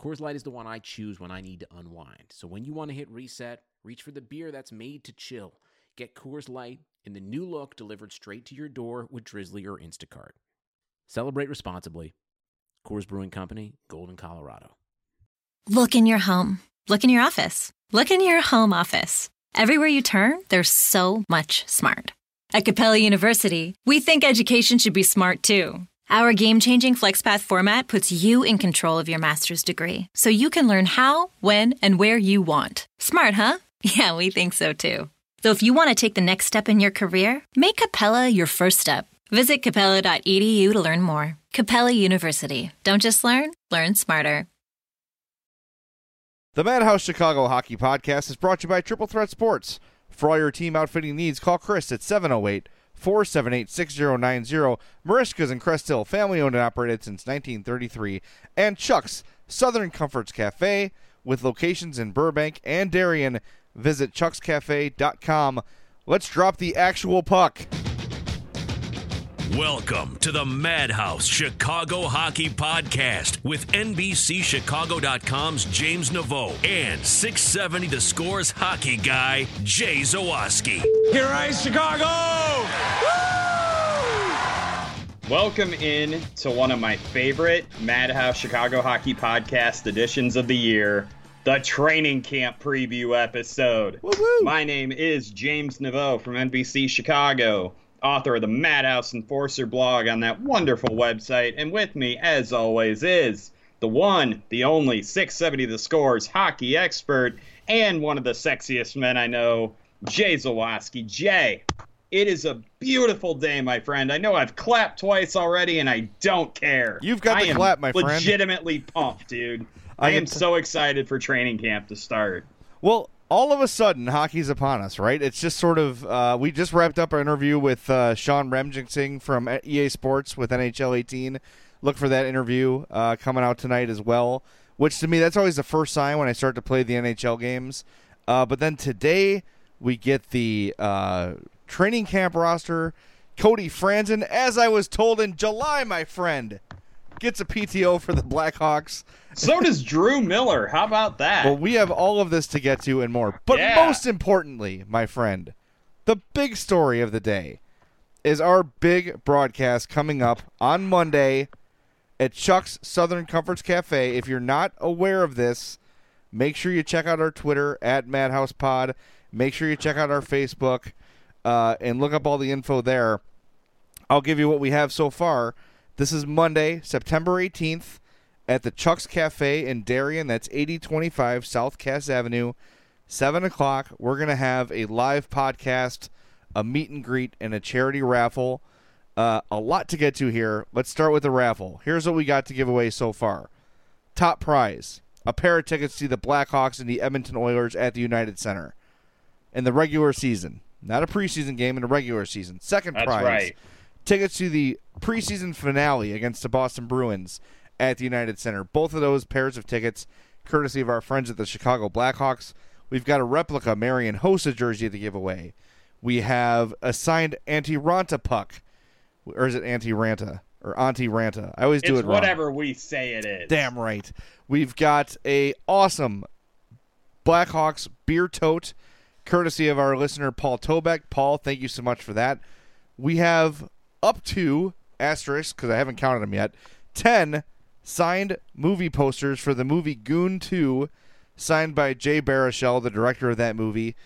Coors Light is the one I choose when I need to unwind. So when you want to hit reset, reach for the beer that's made to chill. Get Coors Light in the new look delivered straight to your door with Drizzly or Instacart. Celebrate responsibly. Coors Brewing Company, Golden, Colorado. Look in your home. Look in your office. Look in your home office. Everywhere you turn, there's so much smart. At Capella University, we think education should be smart too. Our game changing FlexPath format puts you in control of your master's degree, so you can learn how, when, and where you want. Smart, huh? Yeah, we think so too. So if you want to take the next step in your career, make Capella your first step. Visit capella.edu to learn more. Capella University. Don't just learn, learn smarter. The Madhouse Chicago Hockey Podcast is brought to you by Triple Threat Sports. For all your team outfitting needs, call Chris at 708 478 6090. Merichka's in Crest Hill, family owned and operated since 1933. And Chuck's Southern Comforts Cafe with locations in Burbank and Darien. Visit chuckscafe.com. Let's drop the actual puck. Welcome to the Madhouse Chicago Hockey Podcast with NBCChicago.com's James Naveau and 670 The Scores hockey guy, Jay Zawaski. Here I Chicago! Welcome in to one of my favorite Madhouse Chicago Hockey Podcast editions of the year, the training camp preview episode. Woo-woo. My name is James Naveau from NBC Chicago, author of the Madhouse Enforcer blog on that wonderful website, and with me, as always, is the one, the only 670 The Scores hockey expert, and one of the sexiest men I know, Jay Zawaski. Jay, it is a beautiful day, my friend. I know I've clapped twice already, and I don't care. You've got I the clap, my friend. Legitimately pumped, dude. I, I am t- so excited for training camp to start. Well, all of a sudden, hockey's upon us, right? It's just sort of. Uh, we just wrapped up our interview with uh, Sean Ramjagsingh from EA Sports with NHL 18. Look for that interview uh, coming out tonight as well. Which to me, that's always the first sign when I start to play the NHL games. Uh, but then today, we get the uh, training camp roster. Cody Franson, as I was told in July, my friend, gets a PTO for the Blackhawks. So does Drew Miller. How about that? Well, we have all of this to get to and more. But Yeah. most importantly, my friend, the big story of the day is our big broadcast coming up on Monday at Chuck's Southern Comforts Cafe. If you're not aware of this, make sure you check out our Twitter at Madhouse Pod. Make sure you check out our Facebook uh, and look up all the info there. I'll give you what we have so far. This is Monday, September 18th at the Chuck's Cafe in Darien. That's 8025 South Cass Avenue. 7 o'clock. We're going to have a live podcast, a meet and greet, and a charity raffle. Uh, a lot to get to here. Let's start with the raffle. Here's what we got to give away so far. Top prize a pair of tickets to the Blackhawks and the Edmonton Oilers at the United Center in the regular season. Not a preseason game in the regular season. Second That's prize right. Tickets to the preseason finale against the Boston Bruins at the United Center. Both of those pairs of tickets, courtesy of our friends at the Chicago Blackhawks. We've got a replica Marian Hossa jersey to give away. We have a signed Antti Raanta puck, or is it Anti Ranta or Auntie Ranta? I always do it's it wrong. whatever we say it is. Damn right. We've got a awesome Blackhawks beer tote, courtesy of our listener Paul Tobeck. Paul, thank you so much for that. We have up to asterisk because I haven't counted them yet. Ten signed movie posters for the movie Goon Two, signed by Jay Baruchel, the director of that movie.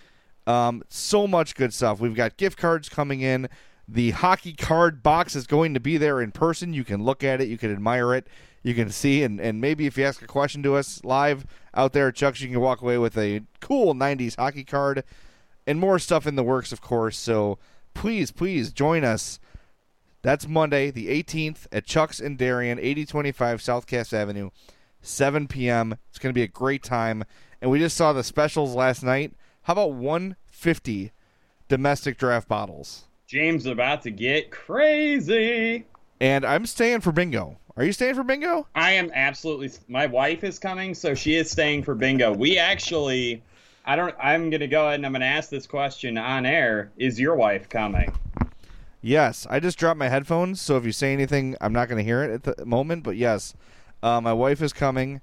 Um, so much good stuff. We've got gift cards coming in. The hockey card box is going to be there in person. You can look at it, you can admire it, you can see, and, and maybe if you ask a question to us live out there at Chuck's, you can walk away with a cool 90s hockey card and more stuff in the works, of course. So please, please join us. That's Monday, the 18th at Chuck's in Darien, 8025 South Cass Avenue, 7 p.m. It's going to be a great time. And we just saw the specials last night. How about 150 domestic draft bottles? James is about to get crazy. And I'm staying for bingo. Are you staying for bingo? I am absolutely. My wife is coming, so she is staying for bingo. We actually, I don't. I'm going to go ahead and I'm going to ask this question on air. Is your wife coming? Yes, I just dropped my headphones, so if you say anything, I'm not going to hear it at the moment. But yes, uh, my wife is coming,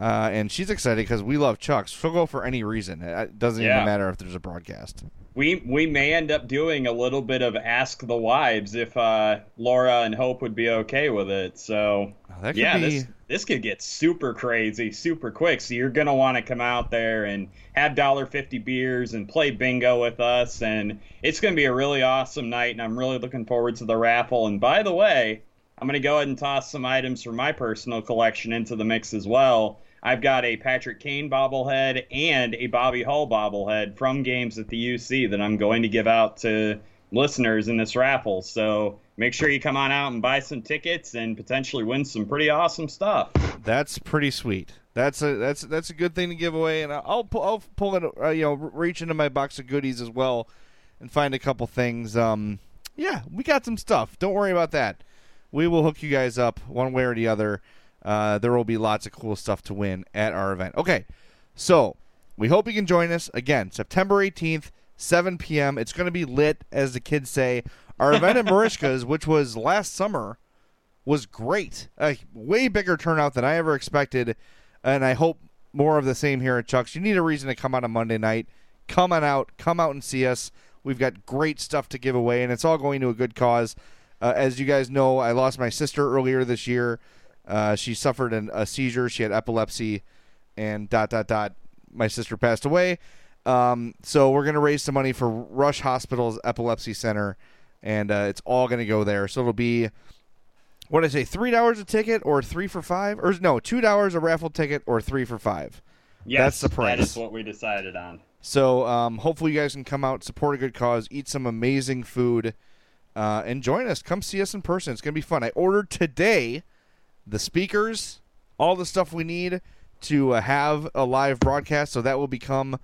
uh, and she's excited because we love Chucks. She'll go for any reason. It doesn't Yeah. even matter if there's a broadcast. We we may end up doing a little bit of ask the wives if uh, Laura and Hope would be okay with it. So Oh, that could yeah, be- this this could get super crazy, super quick. So you're gonna want to come out there and have dollar fifty beers and play bingo with us, and it's gonna be a really awesome night. And I'm really looking forward to the raffle. And by the way, I'm gonna go ahead and toss some items from my personal collection into the mix as well. I've got a Patrick Kane bobblehead and a Bobby Hull bobblehead from games at the UC that I'm going to give out to listeners in this raffle. So make sure you come on out and buy some tickets and potentially win some pretty awesome stuff. That's pretty sweet. That's a that's that's a good thing to give away, and I'll pull I'll pull it uh, you know reach into my box of goodies as well, and find a couple things. Um, yeah, we got some stuff. Don't worry about that. We will hook you guys up one way or the other. Uh, there will be lots of cool stuff to win at our event. Okay, so we hope you can join us again September 18th, 7 p.m. It's going to be lit, as the kids say. Our event at Merichka's, which was last summer, was great. A way bigger turnout than I ever expected, and I hope more of the same here at Chuck's. You need a reason to come out on Monday night. Come on out. Come out and see us. We've got great stuff to give away, and it's all going to a good cause. Uh, as you guys know, I lost my sister earlier this year. Uh, she suffered an, a seizure. She had epilepsy, and dot dot dot. My sister passed away. Um, so we're gonna raise some money for Rush Hospital's Epilepsy Center, and uh, it's all gonna go there. So it'll be what did I say, three dollars a ticket or three for five, or no, two dollars a raffle ticket or three for five. Yes, That's the price. That is what we decided on. So um, hopefully you guys can come out, support a good cause, eat some amazing food, uh, and join us. Come see us in person. It's gonna be fun. I ordered today the speakers, all the stuff we need to uh, have a live broadcast. So that will become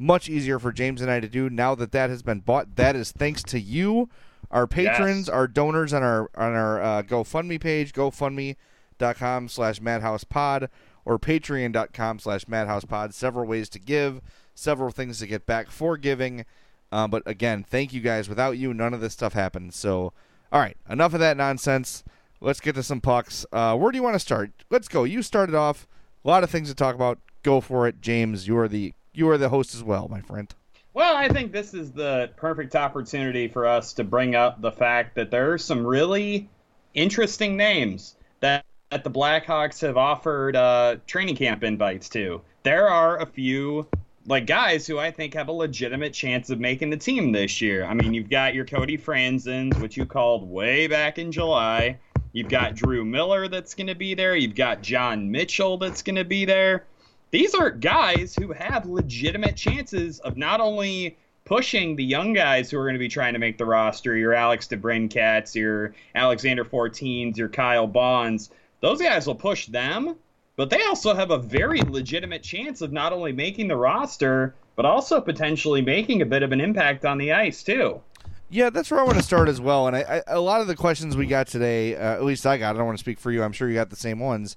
much easier for James and I to do now that that has been bought. That is thanks to you, our patrons, Yes. our donors on our on our uh, GoFundMe page, GoFundMe.com slash MadhousePod or Patreon.com slash MadhousePod. Several ways to give, several things to get back for giving. Uh, but again, thank you guys. Without you, none of this stuff happens. So, all right, enough of that nonsense. Let's get to some pucks. Uh, where do you want to start? Let's go. You started off. A lot of things to talk about. Go for it, James. You are the you are the host as well, my friend. Well, I think this is the perfect opportunity for us to bring up the fact that there are some really interesting names that, that the Blackhawks have offered uh, training camp invites to. There are a few like guys who I think have a legitimate chance of making the team this year. I mean, you've got your Cody Fransons, which you called way back in July. You've got Drew Miller that's going to be there. You've got John Mitchell that's going to be there these are guys who have legitimate chances of not only pushing the young guys who are going to be trying to make the roster, your Alex DeBrincats, your Alexander Fortins, your Kyle Bonds. Those guys will push them, but they also have a very legitimate chance of not only making the roster, but also potentially making a bit of an impact on the ice, too. Yeah, that's where I want to start as well. And I, I, a lot of the questions we got today, uh, at least I got. I don't want to speak for you. I'm sure you got the same ones.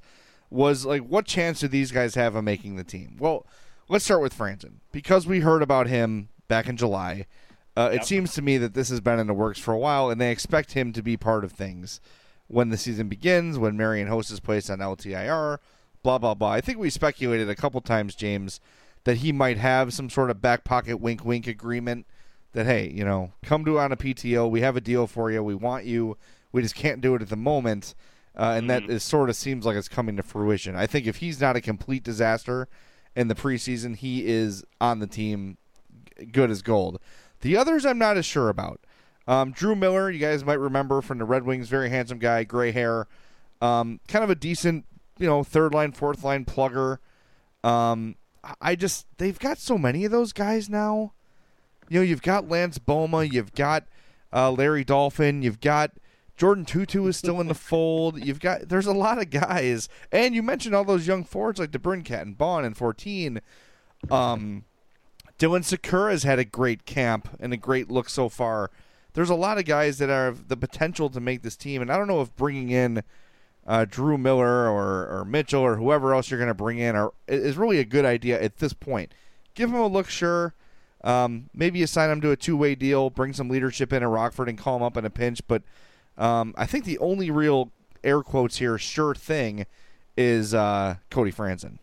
Was like, what chance do these guys have of making the team? Well, let's start with Franson because we heard about him back in July. Uh, It seems to me that this has been in the works for a while, and they expect him to be part of things when the season begins, when Marian Hossa is placed on LTIR, blah blah blah. I think we speculated a couple times, James, that he might have some sort of back pocket wink wink agreement that hey, you know, come to on a PTO, we have a deal for you, we want you, we just can't do it at the moment. Uh, and that is sort of seems like it's coming to fruition. I think if he's not a complete disaster in the preseason, he is on the team good as gold. The others I'm not as sure about. Um, Drew Miller, you guys might remember from the Red Wings, very handsome guy, gray hair, um, kind of a decent, you know, third line, fourth line plugger. Um, I just they've got so many of those guys now. You know, you've got Lance Bouma, you've got uh, Larry Dolphin, you've got Jordin Tootoo is still in the fold. You've got there's a lot of guys, and you mentioned all those young forwards like DeBrincat and Bond and Fortin. Um, Dylan Sikura's had a great camp and a great look so far. There's a lot of guys that have the potential to make this team, and I don't know if bringing in uh, Drew Miller or, or Mitchell or whoever else you're going to bring in are, is really a good idea at this point. Give him a look, sure. Um, maybe you sign him to a two way deal, bring some leadership in at Rockford, and call him up in a pinch. But um, I think the only real air quotes here sure thing is uh, Cody Franson.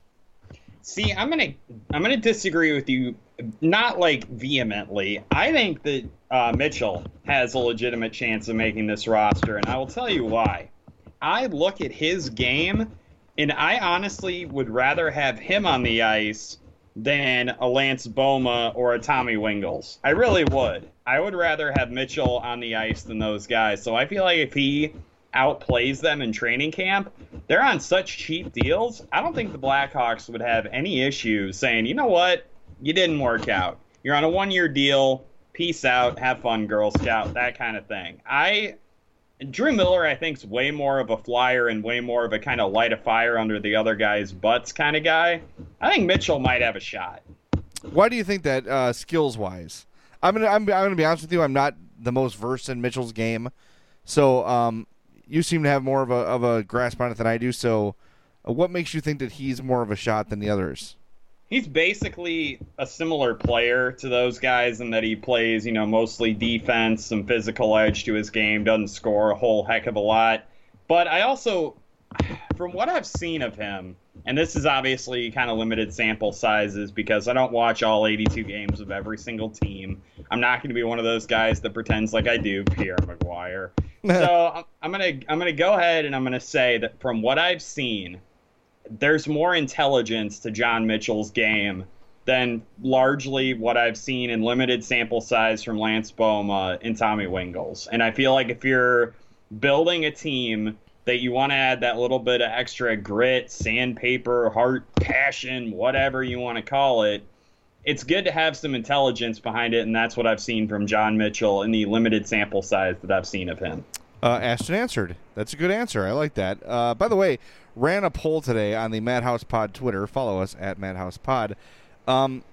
See, I'm gonna I'm gonna disagree with you, not like vehemently. I think that uh, Mitchell has a legitimate chance of making this roster, and I will tell you why. I look at his game, and I honestly would rather have him on the ice than a Lance Bouma or a Tommy Wingels. I really would. I would rather have Mitchell on the ice than those guys. So I feel like if he outplays them in training camp, they're on such cheap deals. I don't think the Blackhawks would have any issues saying, you know what, you didn't work out. You're on a one year deal. Peace out. Have fun, Girl Scout. That kind of thing. I Drew Miller, I think, is way more of a flyer and way more of a kind of light a fire under the other guy's butts kind of guy. I think Mitchell might have a shot. Why do you think that uh, skills wise? I'm gonna I'm, I'm gonna be honest with you. I'm not the most versed in Mitchell's game, so um, you seem to have more of a of a grasp on it than I do. So, uh, what makes you think that he's more of a shot than the others? He's basically a similar player to those guys in that he plays, you know, mostly defense, some physical edge to his game, doesn't score a whole heck of a lot. But I also, from what I've seen of him, and this is obviously kind of limited sample sizes because I don't watch all 82 games of every single team. I'm not going to be one of those guys that pretends like I do, Pierre McGuire. so I'm, I'm gonna I'm gonna go ahead and I'm gonna say that from what I've seen, there's more intelligence to John Mitchell's game than largely what I've seen in limited sample size from Lance Bouma and Tommy Wingels. And I feel like if you're building a team that you want to add that little bit of extra grit, sandpaper, heart, passion, whatever you want to call it, it's good to have some intelligence behind it, and that's what I've seen from John Mitchell in the limited sample size that I've seen of him. Uh, Ashton answered. That's a good answer. I like that. Uh, by the way, ran a poll today on the Madhouse Pod Twitter. Follow us at Madhouse Pod. Um,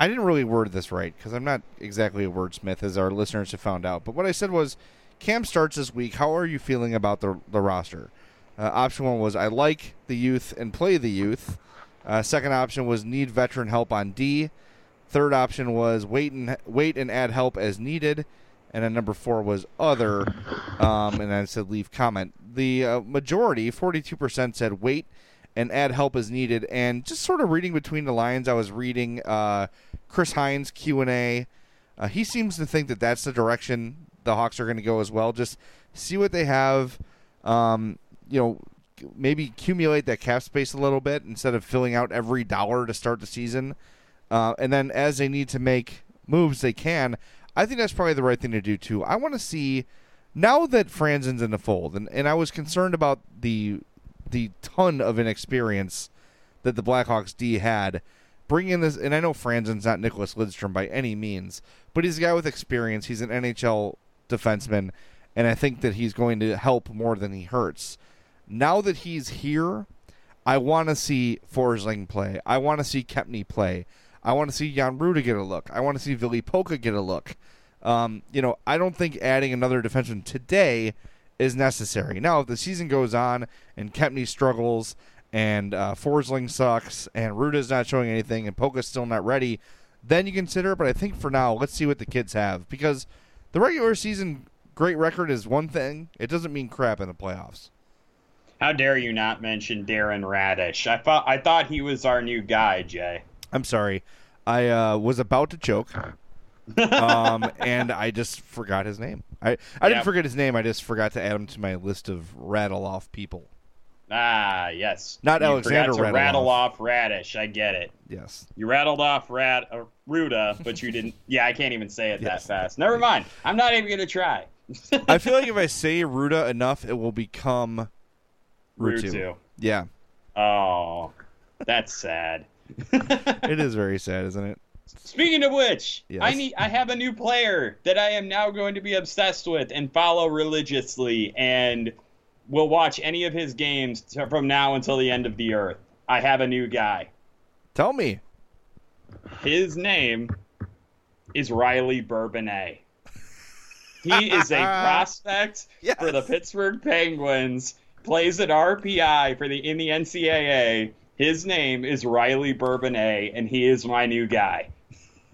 I didn't really word this right because I'm not exactly a wordsmith, as our listeners have found out. But what I said was, camp starts this week. How are you feeling about the the roster? Uh, option one was I like the youth and play the youth. Uh, second option was need veteran help on D. Third option was wait and wait and add help as needed. And then number four was other, um, and I said leave comment. The uh, majority, forty-two percent, said wait and add help as needed. And just sort of reading between the lines, I was reading uh, Chris Hine's Q and A. Uh, he seems to think that that's the direction the Hawks are going to go as well. Just see what they have. Um, you know, maybe accumulate that cap space a little bit instead of filling out every dollar to start the season. Uh, and then as they need to make moves, they can. I think that's probably the right thing to do too. I want to see now that Franson's in the fold, and, and I was concerned about the the ton of inexperience that the Blackhawks D had. Bring in this, and I know Franson's not Nicklas Lidstrom by any means, but he's a guy with experience. He's an NHL defenseman, and I think that he's going to help more than he hurts. Now that he's here, I want to see Forsling play. I want to see Kempny play. I want to see Jan Rutta get a look. I want to see Billy Pokka get a look. Um, you know, I don't think adding another defenseman today is necessary. Now, if the season goes on and Kempny struggles and uh, Forsling sucks, and Rutta's not showing anything, and Pokka's still not ready, then you consider it. But I think for now, let's see what the kids have because the regular season great record is one thing. It doesn't mean crap in the playoffs. How dare you not mention Darren Raddysh? I thought I thought he was our new guy, Jay. I'm sorry. I uh, was about to choke, um, and I just forgot his name. I, I didn't Yep. forget his name. I just forgot to add him to my list of rattle off people. Ah, yes. Not you Alexander forgot to Radulov. rattle off Raddysh. I get it. Yes. You rattled off Rad uh, Rutta, but you didn't. Yeah, I can't even say it Yes. that fast. Never mind. I'm not even gonna try. I feel like if I say Rutta enough, it will become Rutu. Rutu. Yeah, Oh, that's sad. it is very sad, isn't it? Speaking of which, Yes. I need I have a new player that I am now going to be obsessed with and follow religiously and will watch any of his games from now until the end of the earth. I have a new guy. Tell me. His name is Riley Bourbonnais. He is a prospect for the Pittsburgh Penguins. Plays at RPI for the in the NCAA. His name is Riley Bourbonnais, and he is my new guy.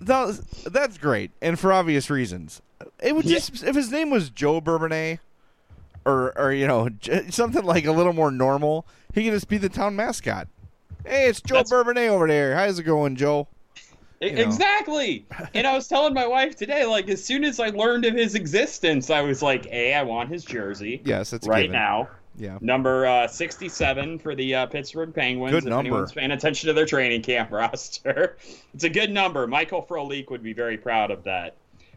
That- that's great, and for obvious reasons. It would Yeah. just if his name was Joe Bourbonnais, or or you know something like a little more normal, he could just be the town mascot. Hey, it's Joe That's- Bourbonnais over there. How's it going, Joe? You know. Exactly. and I was telling my wife today, like as soon as I learned of his existence, I was like, "A, I want his jersey Yes, it's right given. now." Yeah. Number uh, 67 for the uh, Pittsburgh Penguins. Good if number. anyone's paying attention to their training camp roster, it's a good number. Michael Frolik would be very proud of that.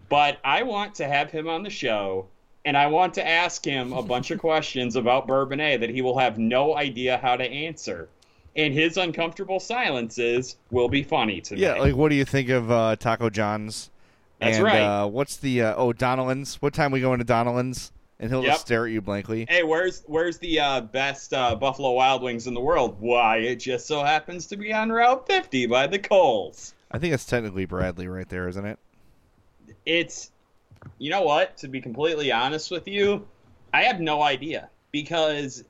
But I want to have him on the show, and I want to ask him a bunch of questions about Bourbonnais that he will have no idea how to answer. And his uncomfortable silences will be funny to me. Yeah, like what do you think of uh, Taco John's? That's and, right. Uh, what's the uh, oh Donnellan's? What time we going to Donnellan's? And he'll Yep. just stare at you blankly. Hey, where's where's the uh, best uh, Buffalo Wild Wings in the world? Why, it just so happens to be on Route 50 by the Kohl's. I think it's technically Bradley right there, isn't it? It's, you know what? To be completely honest with you, I have no idea because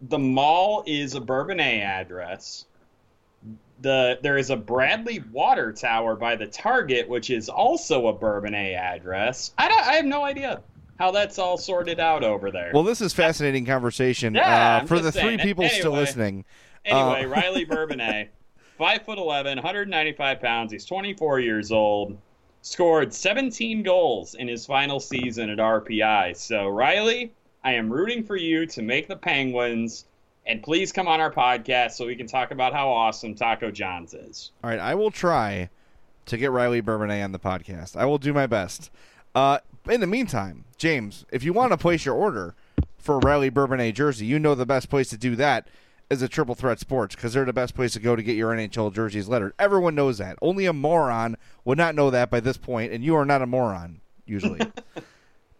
the mall is a Bourbonnais address. The there is a Bradley Water Tower by the Target, which is also a Bourbonnais address. I don't, I have no idea how that's all sorted out over there. Well, this is fascinating conversation. Yeah, uh, for the just three saying. people still listening, Anyway, Uh, Riley Bourbonnais, five foot eleven, 195 pounds. He's 24 years old. Scored 17 goals in his final season at RPI. So Riley, I am rooting for you to make the Penguins, and please come on our podcast so we can talk about how awesome Taco John's is. all right, I will try to get Riley Bourbonnais on the podcast. I will do my best. Uh, in the meantime, James, if you want to place your order for a Riley Bourbonnais jersey, you know the best place to do that is a Triple Threat Sports because they're the best place to go to get your NHL jerseys lettered. Everyone knows that. Only a moron would not know that by this point, and you are not a moron usually.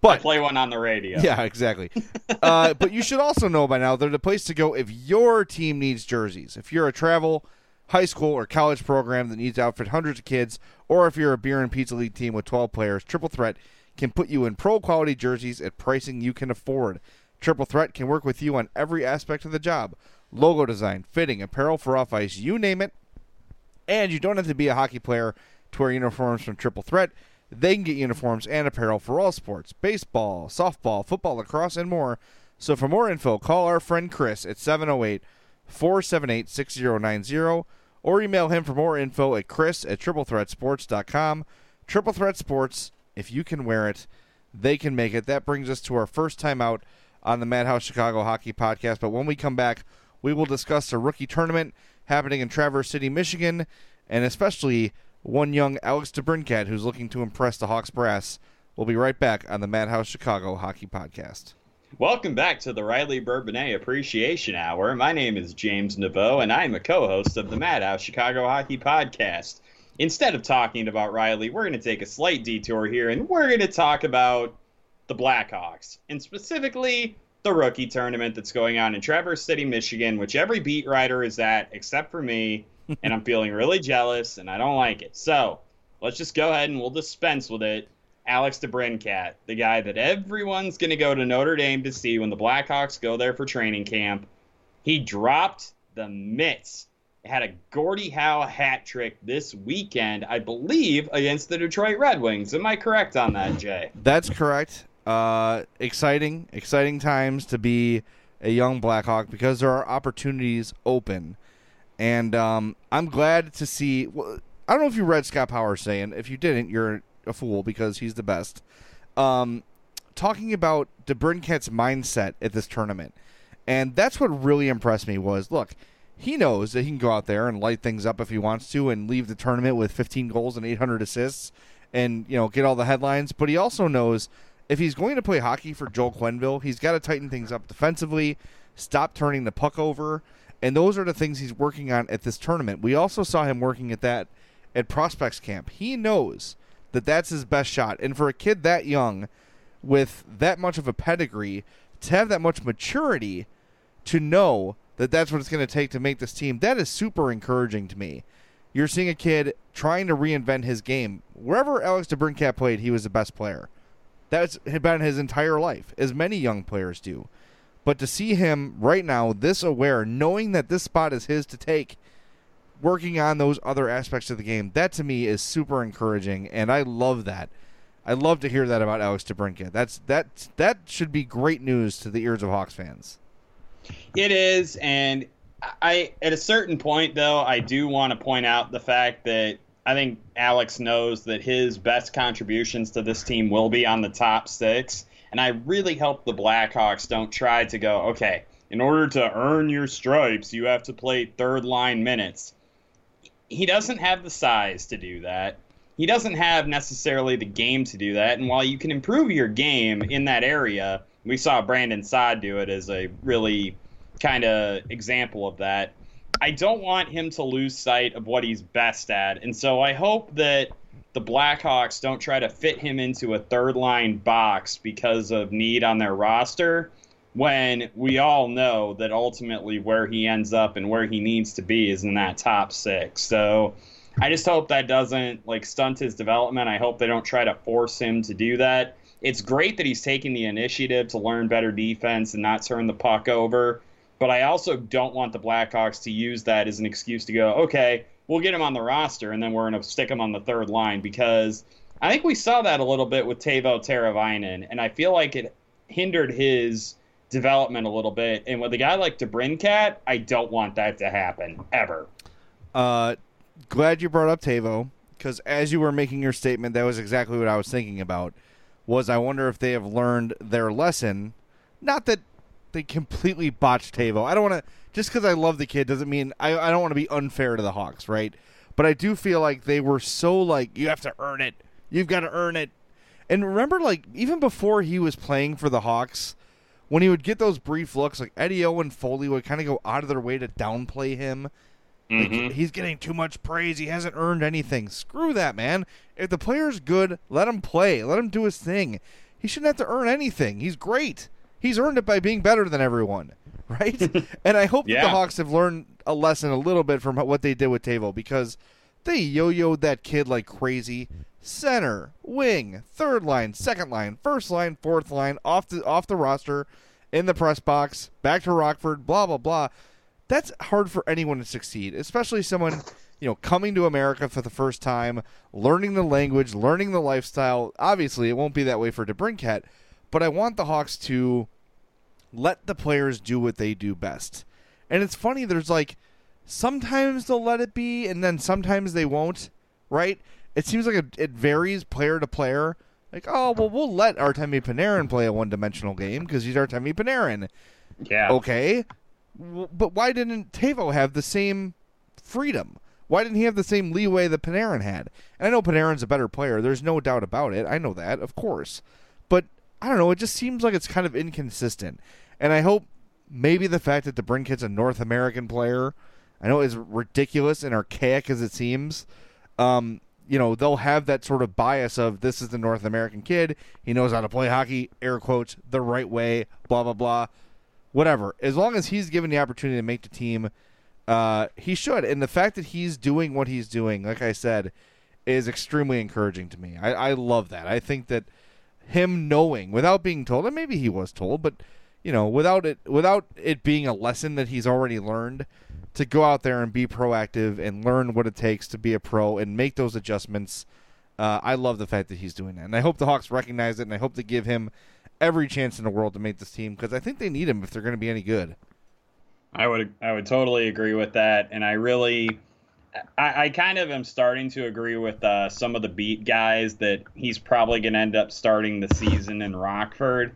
But Play one on the radio. Yeah, exactly. uh, but you should also know by now they're the place to go if your team needs jerseys. If you're a travel, high school, or college program that needs to outfit hundreds of kids, or if you're a beer and pizza league team with 12 players, Triple Threat can put you in pro quality jerseys at pricing you can afford. Triple Threat can work with you on every aspect of the job logo design, fitting, apparel for off ice, you name it. And you don't have to be a hockey player to wear uniforms from Triple Threat. They can get uniforms and apparel for all sports baseball, softball, football, lacrosse, and more. So for more info, call our friend Chris at 708 478 6090 or email him for more info at chris at triplethreatsports.com. Triple Threat Sports, if you can wear it, they can make it. That brings us to our first time out on the Madhouse Chicago Hockey Podcast. But when we come back, we will discuss the rookie tournament happening in Traverse City, Michigan, and especially one young Alex DeBrincat who's looking to impress the Hawks brass. We'll be right back on the Madhouse Chicago Hockey Podcast. Welcome back to the Riley Bourbonnais Appreciation Hour. My name is James Naveau, and I'm a co-host of the Madhouse Chicago Hockey Podcast. Instead of talking about Riley, we're going to take a slight detour here, and we're going to talk about the Blackhawks, and specifically the rookie tournament that's going on in Traverse City, Michigan, which every beat writer is at except for me, and I'm feeling really jealous, and I don't like it. So let's just go ahead and we'll dispense with it. Alex DeBrincat, the guy that everyone's going to go to Notre Dame to see when the Blackhawks go there for training camp. He dropped the Mitts had a Gordie Howe hat trick this weekend, I believe, against the Detroit Red Wings. Am I correct on that, Jay? That's correct. Uh, exciting, exciting times to be a young Blackhawk because there are opportunities open, and um, I'm glad to see. Well, I don't know if you read Scott Powers saying. If you didn't, you're a fool because he's the best. Um, talking about DeBrincat's mindset at this tournament, and that's what really impressed me. Was look he knows that he can go out there and light things up if he wants to and leave the tournament with 15 goals and 800 assists and you know get all the headlines. But he also knows if he's going to play hockey for Joel Quenneville he's got to tighten things up defensively stop turning the puck over and those are the things he's working on at this tournament. We also saw him working at that at prospects camp. He knows that that's his best shot. And for a kid that young with that much of a pedigree to have that much maturity to know that that's what it's going to take to make this team. That is super encouraging to me. You're seeing a kid trying to reinvent his game. Wherever Alex DeBrincat played, he was the best player. That's been his entire life, as many young players do. But to see him right now, this aware, knowing that this spot is his to take, working on those other aspects of the game, that to me is super encouraging, and I love that. I love to hear that about Alex DeBrincat. That's that that should be great news to the ears of Hawks fans. It is, and I at a certain point though, I do want to point out the fact that I think Alex knows that his best contributions to this team will be on the top six, and I really hope the Blackhawks don't try to go, okay, in order to earn your stripes, you have to play third line minutes. He doesn't have the size to do that. He doesn't have necessarily the game to do that. And while you can improve your game in that area, we saw Brandon Saad do it as a really kind of example of that. I don't want him to lose sight of what he's best at. And so I hope that the Blackhawks don't try to fit him into a third line box because of need on their roster when we all know that ultimately where he ends up and where he needs to be is in that top six. So I just hope that doesn't like stunt his development. I hope they don't try to force him to do that it's great that he's taking the initiative to learn better defense and not turn the puck over. But I also don't want the Blackhawks to use that as an excuse to go, okay, we'll get him on the roster and then we're going to stick him on the third line because I think we saw that a little bit with Teuvo Teravainen, and I feel like it hindered his development a little bit. And with a guy like DeBrincat, I don't want that to happen ever. Uh, glad you brought up Teuvo because as you were making your statement, that was exactly what I was thinking about was I wonder if they have learned their lesson. Not that they completely botched Teuvo. I don't want to just because I love the kid doesn't mean I, I don't want to be unfair to the Hawks, right? But I do feel like they were so like you have to earn it. You've got to earn it. And remember, like even before he was playing for the Hawks, when he would get those brief looks, like Eddie Owen Foley would kind of go out of their way to downplay him Mm-hmm. Like, he's getting too much praise. He hasn't earned anything. Screw that, man. If the player's good, let him play. Let him do his thing. He shouldn't have to earn anything. He's great. He's earned it by being better than everyone, right? and I hope yeah. that the Hawks have learned a lesson a little bit from what they did with Teuvo because they yo-yoed that kid like crazy. Center, wing, third line, second line, first line, fourth line, off the off the roster, in the press box, back to Rockford, blah blah blah that's hard for anyone to succeed, especially someone you know coming to America for the first time, learning the language, learning the lifestyle. Obviously, it won't be that way for DeBrincat, but I want the Hawks to let the players do what they do best. And it's funny, there's like sometimes they'll let it be, and then sometimes they won't. Right? It seems like it, varies player to player. Like, oh well, we'll let Artemi Panarin play a one-dimensional game because he's Artemi Panarin. Yeah. Okay but why didn't Teuvo have the same freedom? Why didn't he have the same leeway that Panarin had? And I know Panarin's a better player. There's no doubt about it. I know that, of course. But I don't know. It just seems like it's kind of inconsistent. And I hope maybe the fact that DeBrincat's a North American player, I know is ridiculous and archaic as it seems. Um, you know, they'll have that sort of bias of this is the North American kid. He knows how to play hockey, air quotes, the right way, blah, blah, blah whatever. As long as he's given the opportunity to make the team, uh, he should. And the fact that he's doing what he's doing, like I said, is extremely encouraging to me. I, I love that. I think that him knowing without being told, and maybe he was told, but you know, without it without it being a lesson that he's already learned, to go out there and be proactive and learn what it takes to be a pro and make those adjustments. Uh, I love the fact that he's doing that, and I hope the Hawks recognize it, and I hope they give him every chance in the world to make this team because I think they need him if they're going to be any good. I would I would totally agree with that, and I really. I, I kind of am starting to agree with uh, some of the beat guys that he's probably going to end up starting the season in Rockford.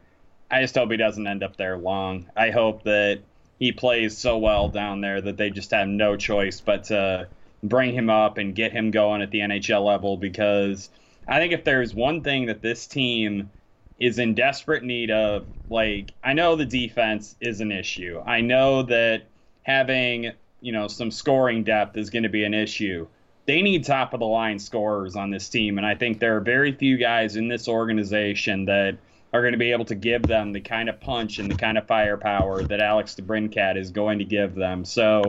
I just hope he doesn't end up there long. I hope that he plays so well down there that they just have no choice but to bring him up and get him going at the NHL level because I think if there's one thing that this team is in desperate need of, like, I know the defense is an issue. I know that having, you know, some scoring depth is going to be an issue. They need top of the line scorers on this team, and I think there are very few guys in this organization that are going to be able to give them the kind of punch and the kind of firepower that Alex DeBrincat is going to give them. So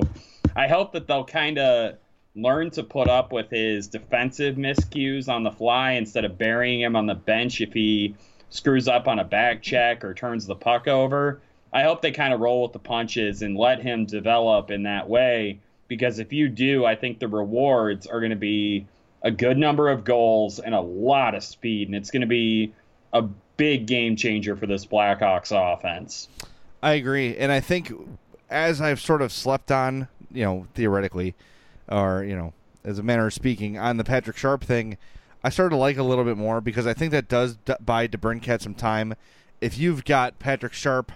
I hope that they'll kind of learn to put up with his defensive miscues on the fly instead of burying him on the bench if he screws up on a back check or turns the puck over. I hope they kind of roll with the punches and let him develop in that way because if you do, I think the rewards are going to be a good number of goals and a lot of speed, and it's going to be a big game changer for this Blackhawks offense. I agree, and I think as I've sort of slept on, you know, theoretically, or you know, as a manner of speaking, on the Patrick Sharp thing, I started to like a little bit more because I think that does d- buy DeBrincat some time. If you've got Patrick Sharp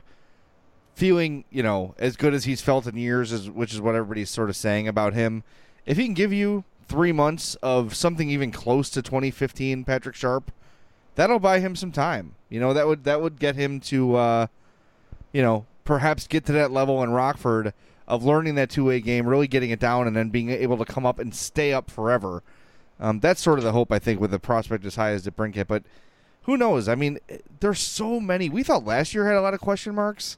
feeling, you know, as good as he's felt in years, which is what everybody's sort of saying about him, if he can give you three months of something even close to 2015 Patrick Sharp, that'll buy him some time. You know, that would that would get him to, uh, you know, perhaps get to that level in Rockford of learning that two way game, really getting it down, and then being able to come up and stay up forever. Um, that's sort of the hope I think with the prospect as high as DeBrincat, but who knows? I mean, there's so many. We thought last year had a lot of question marks.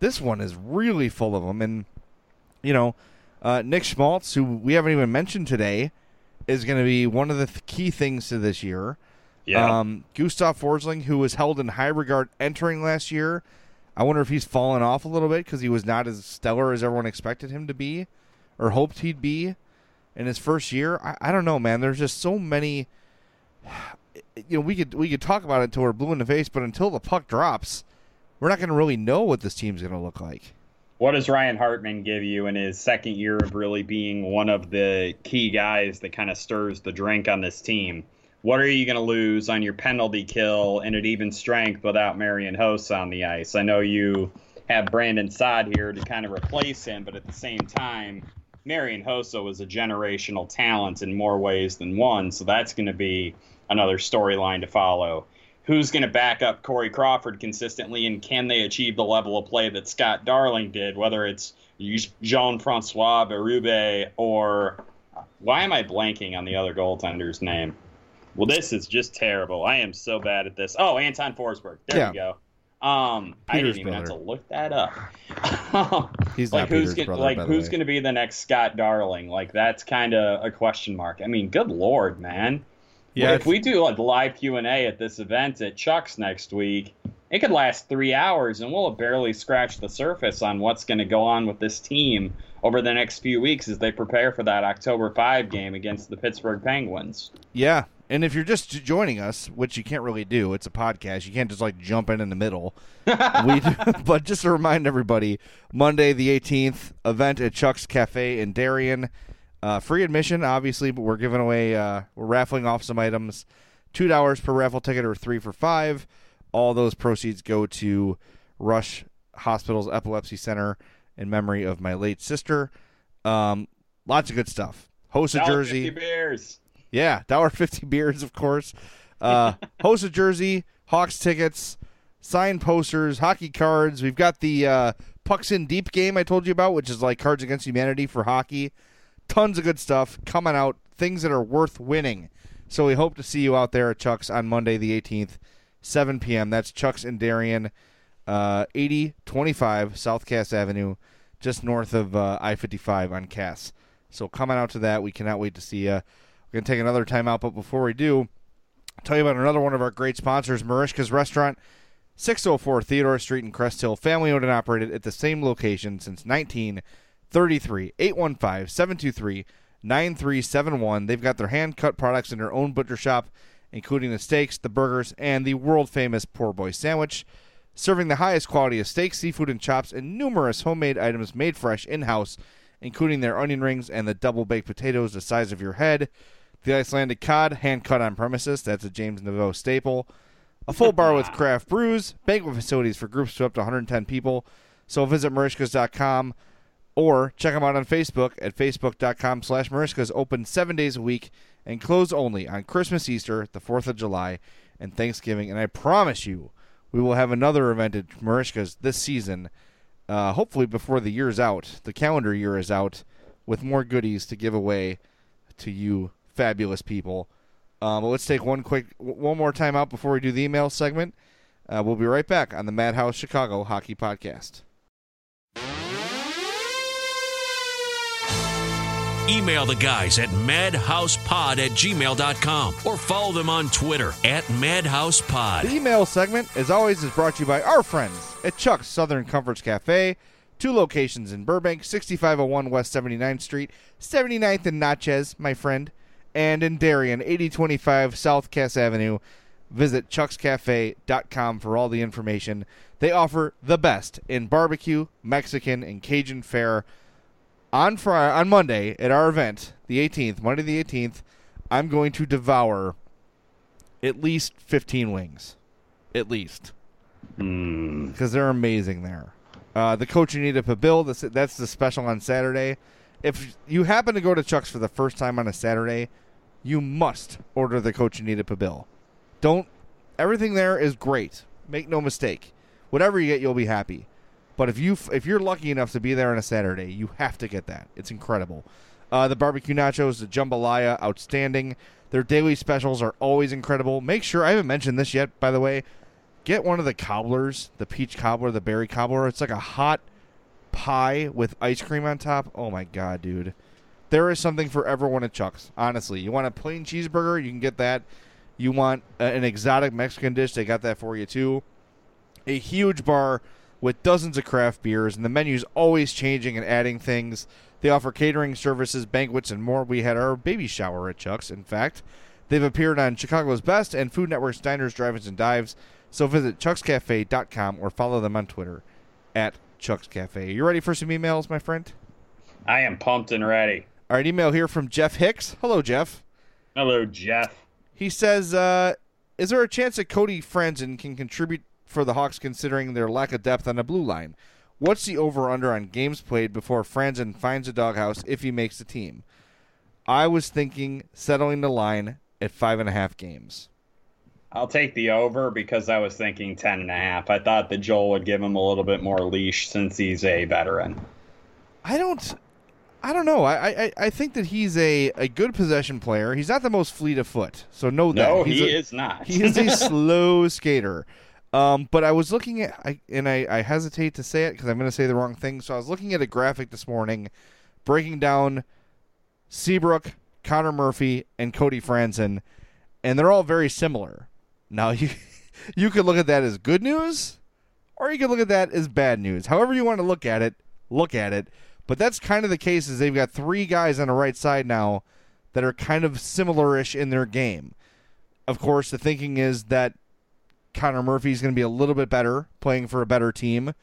This one is really full of them, and you know, uh, Nick Schmaltz, who we haven't even mentioned today, is going to be one of the th- key things to this year. Yeah. Um, Gustav Forsling, who was held in high regard entering last year, I wonder if he's fallen off a little bit because he was not as stellar as everyone expected him to be or hoped he'd be in his first year. I, I don't know, man. There's just so many. You know, we could we could talk about it until we're blue in the face, but until the puck drops, we're not going to really know what this team's going to look like. What does Ryan Hartman give you in his second year of really being one of the key guys that kind of stirs the drink on this team? What are you going to lose on your penalty kill and at even strength without Marian Hossa on the ice? I know you have Brandon Saad here to kind of replace him, but at the same time, Marian Hossa was a generational talent in more ways than one, so that's going to be another storyline to follow. Who's going to back up Corey Crawford consistently, and can they achieve the level of play that Scott Darling did, whether it's Jean Francois Berube or why am I blanking on the other goaltender's name? Well, this is just terrible. I am so bad at this. Oh, Anton Forsberg. There Yeah. we go. Um, I didn't even have to look that up. He's like who's gonna, brother, like who's going to be the next Scott Darling? Like that's kind of a question mark. I mean, good lord, man. Yeah, if we do like live Q and A at this event at Chuck's next week, it could last three hours, and we'll have barely scratched the surface on what's going to go on with this team over the next few weeks as they prepare for that October five game against the Pittsburgh Penguins. Yeah, and if you're just joining us, which you can't really do, it's a podcast. You can't just like jump in in the middle. we, but just to remind everybody, Monday the 18th event at Chuck's Cafe in Darien. Uh, free admission, obviously, but we're giving away, uh, we're raffling off some items. Two dollars per raffle ticket, or three for five. All those proceeds go to Rush Hospital's Epilepsy Center in memory of my late sister. Um, lots of good stuff. Hossa jersey. 50 beers. Yeah, dollar fifty beers, of course. Uh, Hossa jersey, Hawks tickets, signed posters, hockey cards. We've got the uh, Pucks in Deep game I told you about, which is like Cards Against Humanity for hockey. Tons of good stuff coming out. Things that are worth winning. So we hope to see you out there at Chuck's on Monday the 18th, 7 p.m. That's Chuck's in Darien, uh, 8025 South Cass Avenue, just north of uh, I-55 on Cass. So coming out to that, we cannot wait to see you. We're going to take another time out, but before we do, I'll tell you about another one of our great sponsors, Merichka's Restaurant, 604 Theodore Street in Crest Hill, family owned and operated at the same location since 33 815 723 9371. They've got their hand cut products in their own butcher shop, including the steaks, the burgers, and the world famous Poor Boy sandwich. Serving the highest quality of steak, seafood, and chops, and numerous homemade items made fresh in house, including their onion rings and the double baked potatoes the size of your head. The Icelandic cod, hand cut on premises. That's a James Naveau staple. A full bar with craft brews, banquet facilities for groups to up to 110 people. So visit Merichkas.com or check them out on Facebook at facebook.com slash Merichkas. Open seven days a week and close only on Christmas, Easter, the 4th of July, and Thanksgiving. And I promise you, we will have another event at Merichka's this season, uh, hopefully before the year's out, the calendar year is out, with more goodies to give away to you fabulous people. Um, but let's take one quick, one more time out before we do the email segment. Uh, we'll be right back on the Madhouse Chicago Hockey Podcast. Email the guys at madhousepod at gmail.com or follow them on Twitter at madhousepod. The email segment, as always, is brought to you by our friends at Chuck's Southern Comforts Cafe. Two locations in Burbank, 6501 West 79th Street, 79th and Natchez, my friend, and in Darien, 8025 South Cass Avenue. Visit chuckscafe.com for all the information. They offer the best in barbecue, Mexican, and Cajun fare. On Friday, on Monday at our event, the 18th, Monday the 18th, I'm going to devour at least 15 wings. At least. Because they're amazing there. Uh, the Coach Anita bill, that's, that's the special on Saturday. If you happen to go to Chuck's for the first time on a Saturday, you must order the Coach Anita bill. Don't. Everything there is great. Make no mistake. Whatever you get, you'll be happy. But if you if you're lucky enough to be there on a Saturday, you have to get that. It's incredible. Uh, the barbecue nachos, the jambalaya, outstanding. Their daily specials are always incredible. Make sure I haven't mentioned this yet, by the way. Get one of the cobblers, the peach cobbler, the berry cobbler. It's like a hot pie with ice cream on top. Oh my god, dude! There is something for everyone at Chuck's. Honestly, you want a plain cheeseburger, you can get that. You want an exotic Mexican dish, they got that for you too. A huge bar with dozens of craft beers, and the menu's always changing and adding things. They offer catering services, banquets, and more. We had our baby shower at Chuck's, in fact. They've appeared on Chicago's Best and Food Network's Diners, Drive-Ins, and Dives. So visit chuckscafe.com or follow them on Twitter at Chuck's Cafe. You ready for some emails, my friend? I am pumped and ready. All right, email here from Jeff Hicks. Hello, Jeff. Hello, Jeff. He says, uh, "Is there a chance that Cody Franson can contribute for the Hawks, considering their lack of depth on the blue line? What's the over/under on games played before Franzen finds a doghouse if he makes the team? I was thinking settling the line at five and a half games. I'll take the over because I was thinking ten and a half. I thought that Joel would give him a little bit more leash since he's a veteran. I don't." I don't know. I, I I think that he's a, a good possession player. He's not the most fleet of foot, so know that. No, He's he a- is not. he is a slow skater. Um, but I was looking at, I, and I, I hesitate to say it because I'm going to say the wrong thing. So I was looking at a graphic this morning, breaking down Seabrook, Connor Murphy, and Cody Franson, and they're all very similar. Now you you could look at that as good news, or you could look at that as bad news. However you want to look at it, look at it. But that's kind of the case. Is they've got three guys on the right side now that are kind of similar-ish in their game. Of course, the thinking is that Connor Murphy's going to be a little bit better playing for a better team.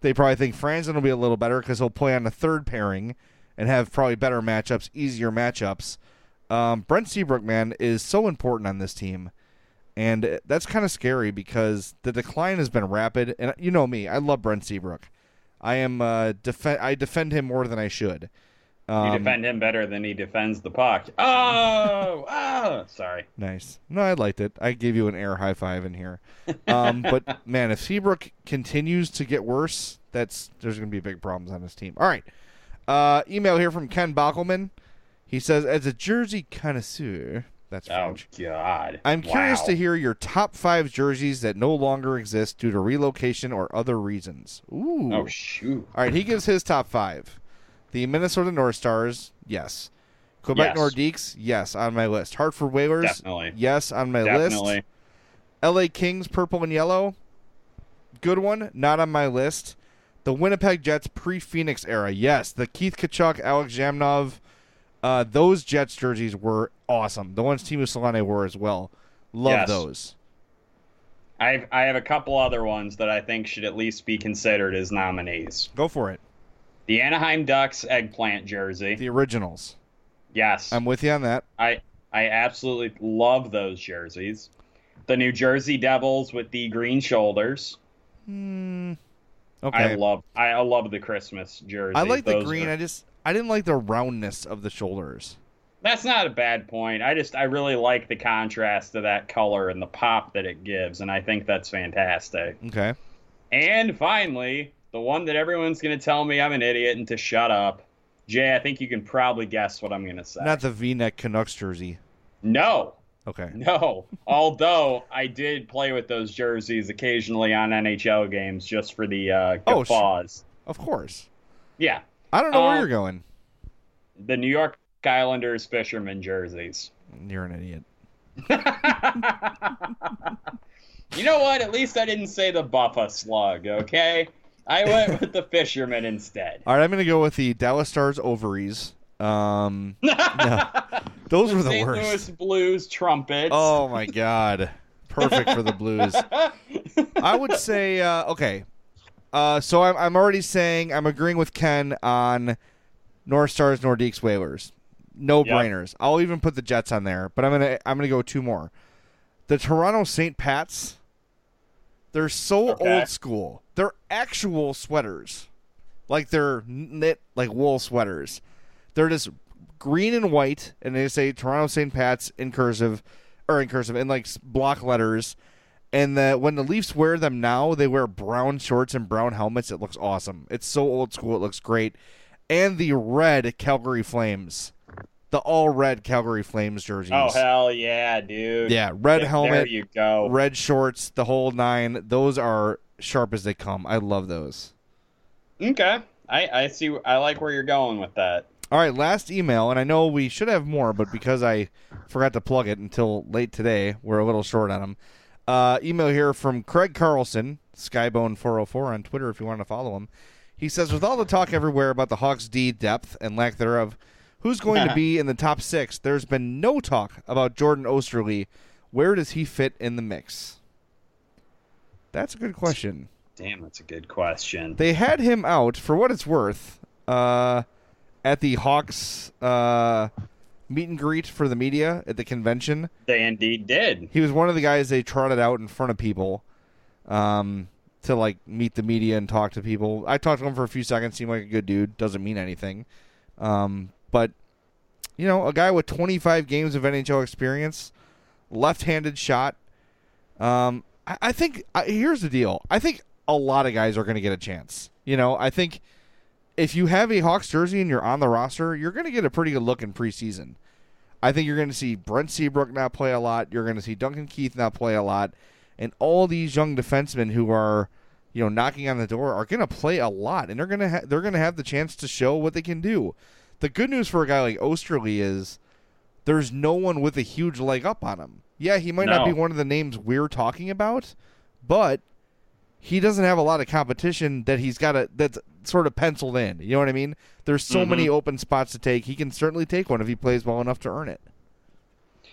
They probably think Franson will be a little better because he'll play on the third pairing and have probably better matchups, easier matchups. Um, Brent Seabrook, man, is so important on this team. And that's kind of scary because the decline has been rapid. And you know me, I love Brent Seabrook. I am uh, defend. I defend him more than I should. you Um, defend him better than he defends the puck. Oh, oh, sorry. Nice. No, I liked it. I gave you an air high five in here. Um, but man, if Seabrook continues to get worse, that's there's going to be big problems on this team. All right. Uh, email here from Ken Bockelman. He says, as a jersey connoisseur, that's Oh God. I'm curious Wow. to hear your top five jerseys that no longer exist due to relocation or other reasons. Ooh. Oh shoot. All right, he gives his top five. The Minnesota North Stars, yes. Quebec Yes. Nordiques, yes, on my list. Hartford Whalers, Definitely. yes, on my Definitely. list. LA Kings, purple and yellow, good one, not on my list. The Winnipeg Jets pre Phoenix era. Yes, the Keith Tkachuk, Alex Zhamnov, uh, those Jets jerseys were awesome. The ones Teemu Selanne wore as well. Love Yes. those. I I have a couple other ones that I think should at least be considered as nominees. Go for it. The Anaheim Ducks eggplant jersey. The originals. yes. I'm with you on that. I I absolutely love those jerseys. The New Jersey Devils with the green shoulders. Okay. I love I, love the Christmas jersey. I like the green. are- I just I didn't like the roundness of the shoulders. That's not a bad point. I just I really like the contrast of that color and the pop that it gives, and I think that's fantastic. Okay. And finally, the one that everyone's gonna tell me I'm an idiot and to shut up. Jay, I think you can probably guess what I'm gonna say. Not the V-neck Canucks jersey. no, Okay. no. Although I did play with those jerseys occasionally on NHL games just for the uh, Oh, sh- guffaws. Of course. yeah, I don't know where Um, you're going. the New York Islanders fisherman jerseys. You're an idiot. You know what? At least I didn't say the Buffaslug, okay? I went with the fisherman instead. All right, I'm going to go with the Dallas Stars ovaries. Um, no, those were the St. worst. Louis Blues trumpets. Oh my god, perfect for the Blues. I would say uh, okay. Uh, so I'm I'm already saying I'm agreeing with Ken on North Stars, Nordiques, Whalers. No Yep. brainers. I'll even put the Jets on there, but I'm gonna I'm gonna go two more. The Toronto St. Pats. They're so Okay. old school. They're actual sweaters, like they're knit like wool sweaters. They're just green and white, and they say Toronto St. Pat's in cursive, or in cursive, in like block letters. And the, when the Leafs wear them now, they wear brown shorts and brown helmets. It looks awesome. It's so old school. It looks great. And the red Calgary Flames, the all red Calgary Flames jerseys. Oh hell yeah, dude. Yeah, red There- helmet, There you go. red shorts, the whole nine. Those are sharp as they come. I love those. Okay. I, I see I like where you're going with that. All right, last email, and I know we should have more, but because I forgot to plug it until late today, we're a little short on them. Uh, email here from Craig Carlson, Skybone404 on Twitter if you want to follow him. He says, with all the talk everywhere about the Hawks' D depth and lack thereof, who's going to be in the top six? There's been no talk about Jordan Osterley. Where does he fit in the mix? That's a good question. Damn, that's a good question. They had him out for what it's worth uh, at the Hawks uh, meet and greet for the media at the convention. They indeed did. He was one of the guys they trotted out in front of people um, to like meet the media and talk to people. I talked to him for a few seconds. Seemed like a good dude. Doesn't mean anything, um, but you know, a guy with 25 games of NHL experience, left-handed shot. Um, I, I think I, here's the deal. I think a lot of guys are going to get a chance. You know, I think if you have a Hawks jersey and you're on the roster, you're going to get a pretty good look in preseason. I think you're going to see Brent Seabrook not play a lot. You're going to see Duncan Keith not play a lot, and all these young defensemen who are, you know, knocking on the door are going to play a lot, and they're going to ha- they're going to have the chance to show what they can do. The good news for a guy like Osterley is there's no one with a huge leg up on him. Yeah, he might not be one of the names we're talking about, but he doesn't have a lot of competition that he's got to that's sort of penciled in. You know what I mean? There's so many open spots to take. He can certainly take one if he plays well enough to earn it.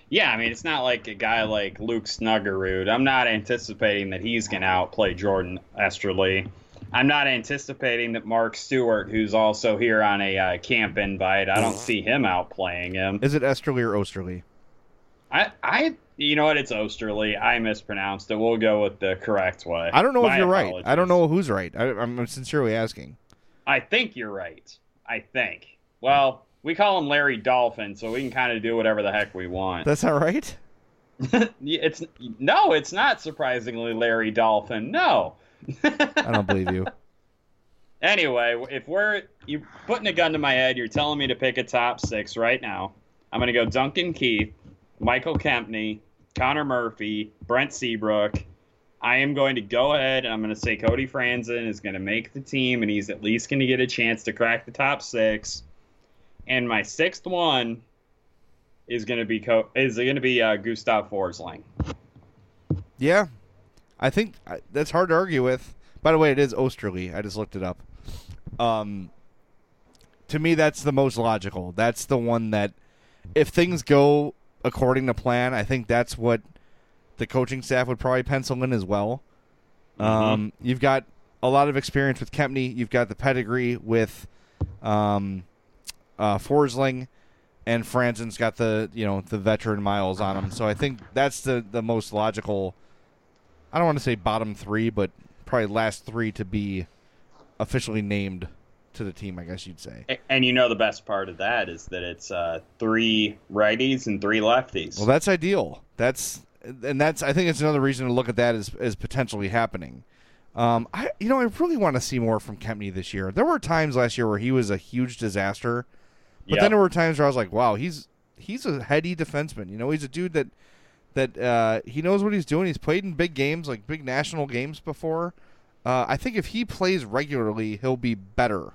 Yeah, I mean, it's not like a guy like Luc Snuggerud. I'm not anticipating that he's going to outplay Jordan Esterly. I'm not anticipating that Mark Stewart, who's also here on a uh, camp invite, I don't see him outplaying him. Is it Esterly or Osterly? I, I, you know what? It's Osterly. I mispronounced it. We'll go with the correct way. I don't know My if you're right. I don't know who's right. I, I'm sincerely asking. I think you're right. I think. Well, we call him Larry Dolphin, so we can kind of do whatever the heck we want. That's not right. it's no, it's not surprisingly Larry Dolphin. No. I don't believe you. Anyway, if we're you putting a gun to my head, you're telling me to pick a top six right now. I'm gonna go Duncan Keith, Michael Kempny, Connor Murphy, Brent Seabrook. I am going to go ahead and I'm going to say Cody Franson is going to make the team and he's at least going to get a chance to crack the top six. And my sixth one is going to be Co- is going to be uh, Gustav Forsling. Yeah, I think that's hard to argue with. By the way, it is Osterley. I just looked it up. Um, to me, that's the most logical. That's the one that, if things go according to plan, I think that's what the coaching staff would probably pencil in as well. Um, you've got a lot of experience with Kempny. You've got the pedigree with um, uh, Forsling, and Franson's got the you know the veteran miles on him. So I think that's the the most logical. I don't want to say bottom three, but probably last three to be officially named to the team. I guess you'd say. And you know the best part of that is that it's uh, three righties and three lefties. Well, that's ideal. That's and that's I think it's another reason to look at that as as potentially happening. Um, I you know I really want to see more from Kempny this year. There were times last year where he was a huge disaster, but Yep. then there were times where I was like, wow, he's he's a heady defenseman. You know, he's a dude that that uh, he knows what he's doing. He's played in big games, like big national games before. Uh, I think if he plays regularly, he'll be better.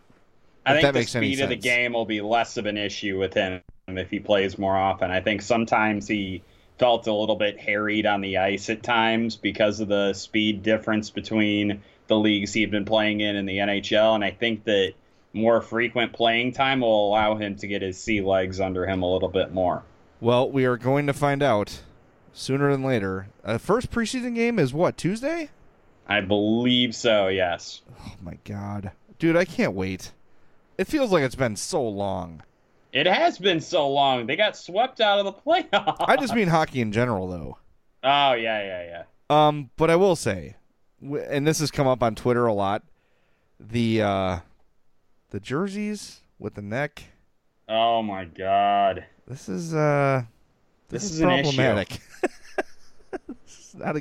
I think that the speed of the game will be less of an issue with him if he plays more often. I think sometimes he felt a little bit harried on the ice at times because of the speed difference between the leagues he'd been playing in and the NHL. And I think that more frequent playing time will allow him to get his sea legs under him a little bit more. Well, we are going to find out sooner than later. Uh, first preseason game is what Tuesday? I believe so, yes. Oh my god, dude, I can't wait. It feels like it's been so long. It has been so long. They got swept out of the playoffs. I just mean hockey in general, though. Oh, yeah, yeah, yeah. Um, but I will say, and this has come up on Twitter a lot, the uh, the jerseys with the neck. Oh, my God. This is uh, this, This is, is problematic.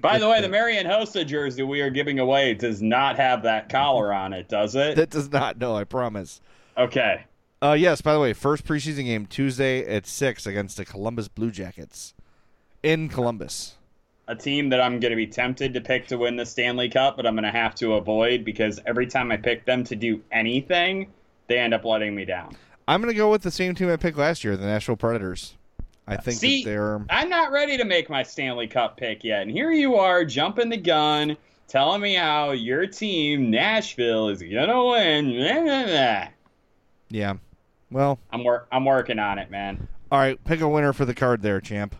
By the way, the thing. Marian Hossa jersey we are giving away does not have that collar on it, does it? that does not. No, I promise. Okay. Uh, yes. By the way, first preseason game Tuesday at six against the Columbus Blue Jackets in Columbus. A team that I'm going to be tempted to pick to win the Stanley Cup, but I'm going to have to avoid because every time I pick them to do anything, they end up letting me down. I'm going to go with the same team I picked last year, the Nashville Predators. I think See, they're. I'm not ready to make my Stanley Cup pick yet. And here you are jumping the gun, telling me how your team, Nashville, is going to win. Yeah. Well, I'm, wor- I'm working on it, man. all right. Pick a winner for the card there, champ.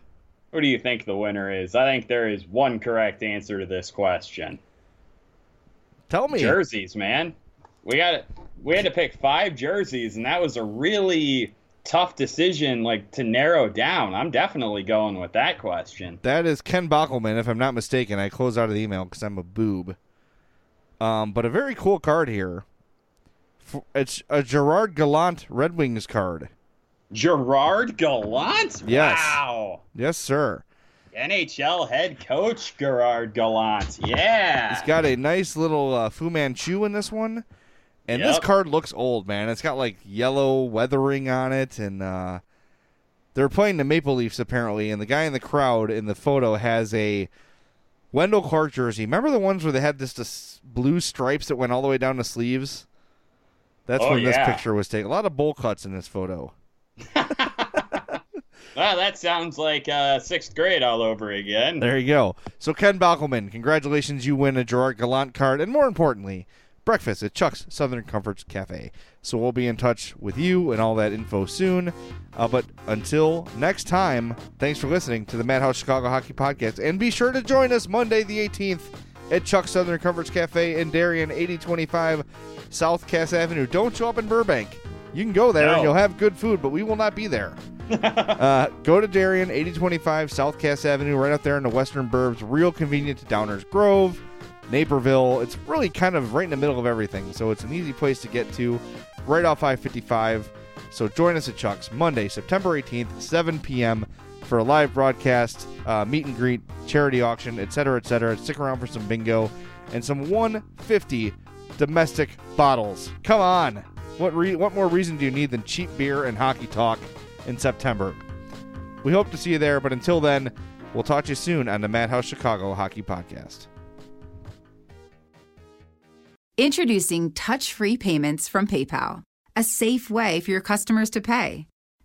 Who do you think the winner is? I think there is one correct answer to this question. Tell me. Jerseys, man. We got we had to pick five jerseys, and that was a really tough decision, like to narrow down. I'm definitely going with that question. That is Ken Bockelman, if I'm not mistaken. I closed out of the email because I'm a boob. Um, but a very cool card here. It's a Gerard Gallant Red Wings card. Gerard Gallant. Yes. Wow. Yes, sir. NHL head coach Gerard Gallant. Yeah. He's got a nice little uh, Fu Manchu in this one. And this card looks old, man. It's got like yellow weathering on it, and uh, they're playing the Maple Leafs apparently. And the guy in the crowd in the photo has a Wendel Clark jersey. Remember the ones where they had this, this blue stripes that went all the way down the sleeves? That's Oh, when this yeah. picture was taken. A lot of bowl cuts in this photo. Well, that sounds like uh, sixth grade all over again. There you go. So Ken Bockelman, congratulations, you win a Gerard Gallant card, and more importantly, breakfast at Chuck's Southern Comforts Cafe. So we'll be in touch with you and all that info soon. Uh, but until next time, thanks for listening to the Madhouse Chicago Hockey Podcast, and be sure to join us Monday the 18th at Chuck's Southern Comforts Cafe in Darien, 8025 South Cass Avenue. Don't show up in Burbank. You can go there and you'll have good food, but we will not be there. Uh, go to Darien, 8025 South Cass Avenue, right up there in the Western Burbs. Real convenient to Downers Grove, Naperville. It's really kind of right in the middle of everything, so it's an easy place to get to, right off I 55. So join us at Chuck's Monday, September 18th, 7 p.m. for a live broadcast, uh, meet and greet, charity auction, etc., etc. Stick around for some bingo and some 150 domestic bottles. Come on. What re- what more reason do you need than cheap beer and hockey talk in September? We hope to see you there, but until then, we'll talk to you soon on the Madhouse Chicago Hockey Podcast. Introducing touch free payments from PayPal, a safe way for your customers to pay.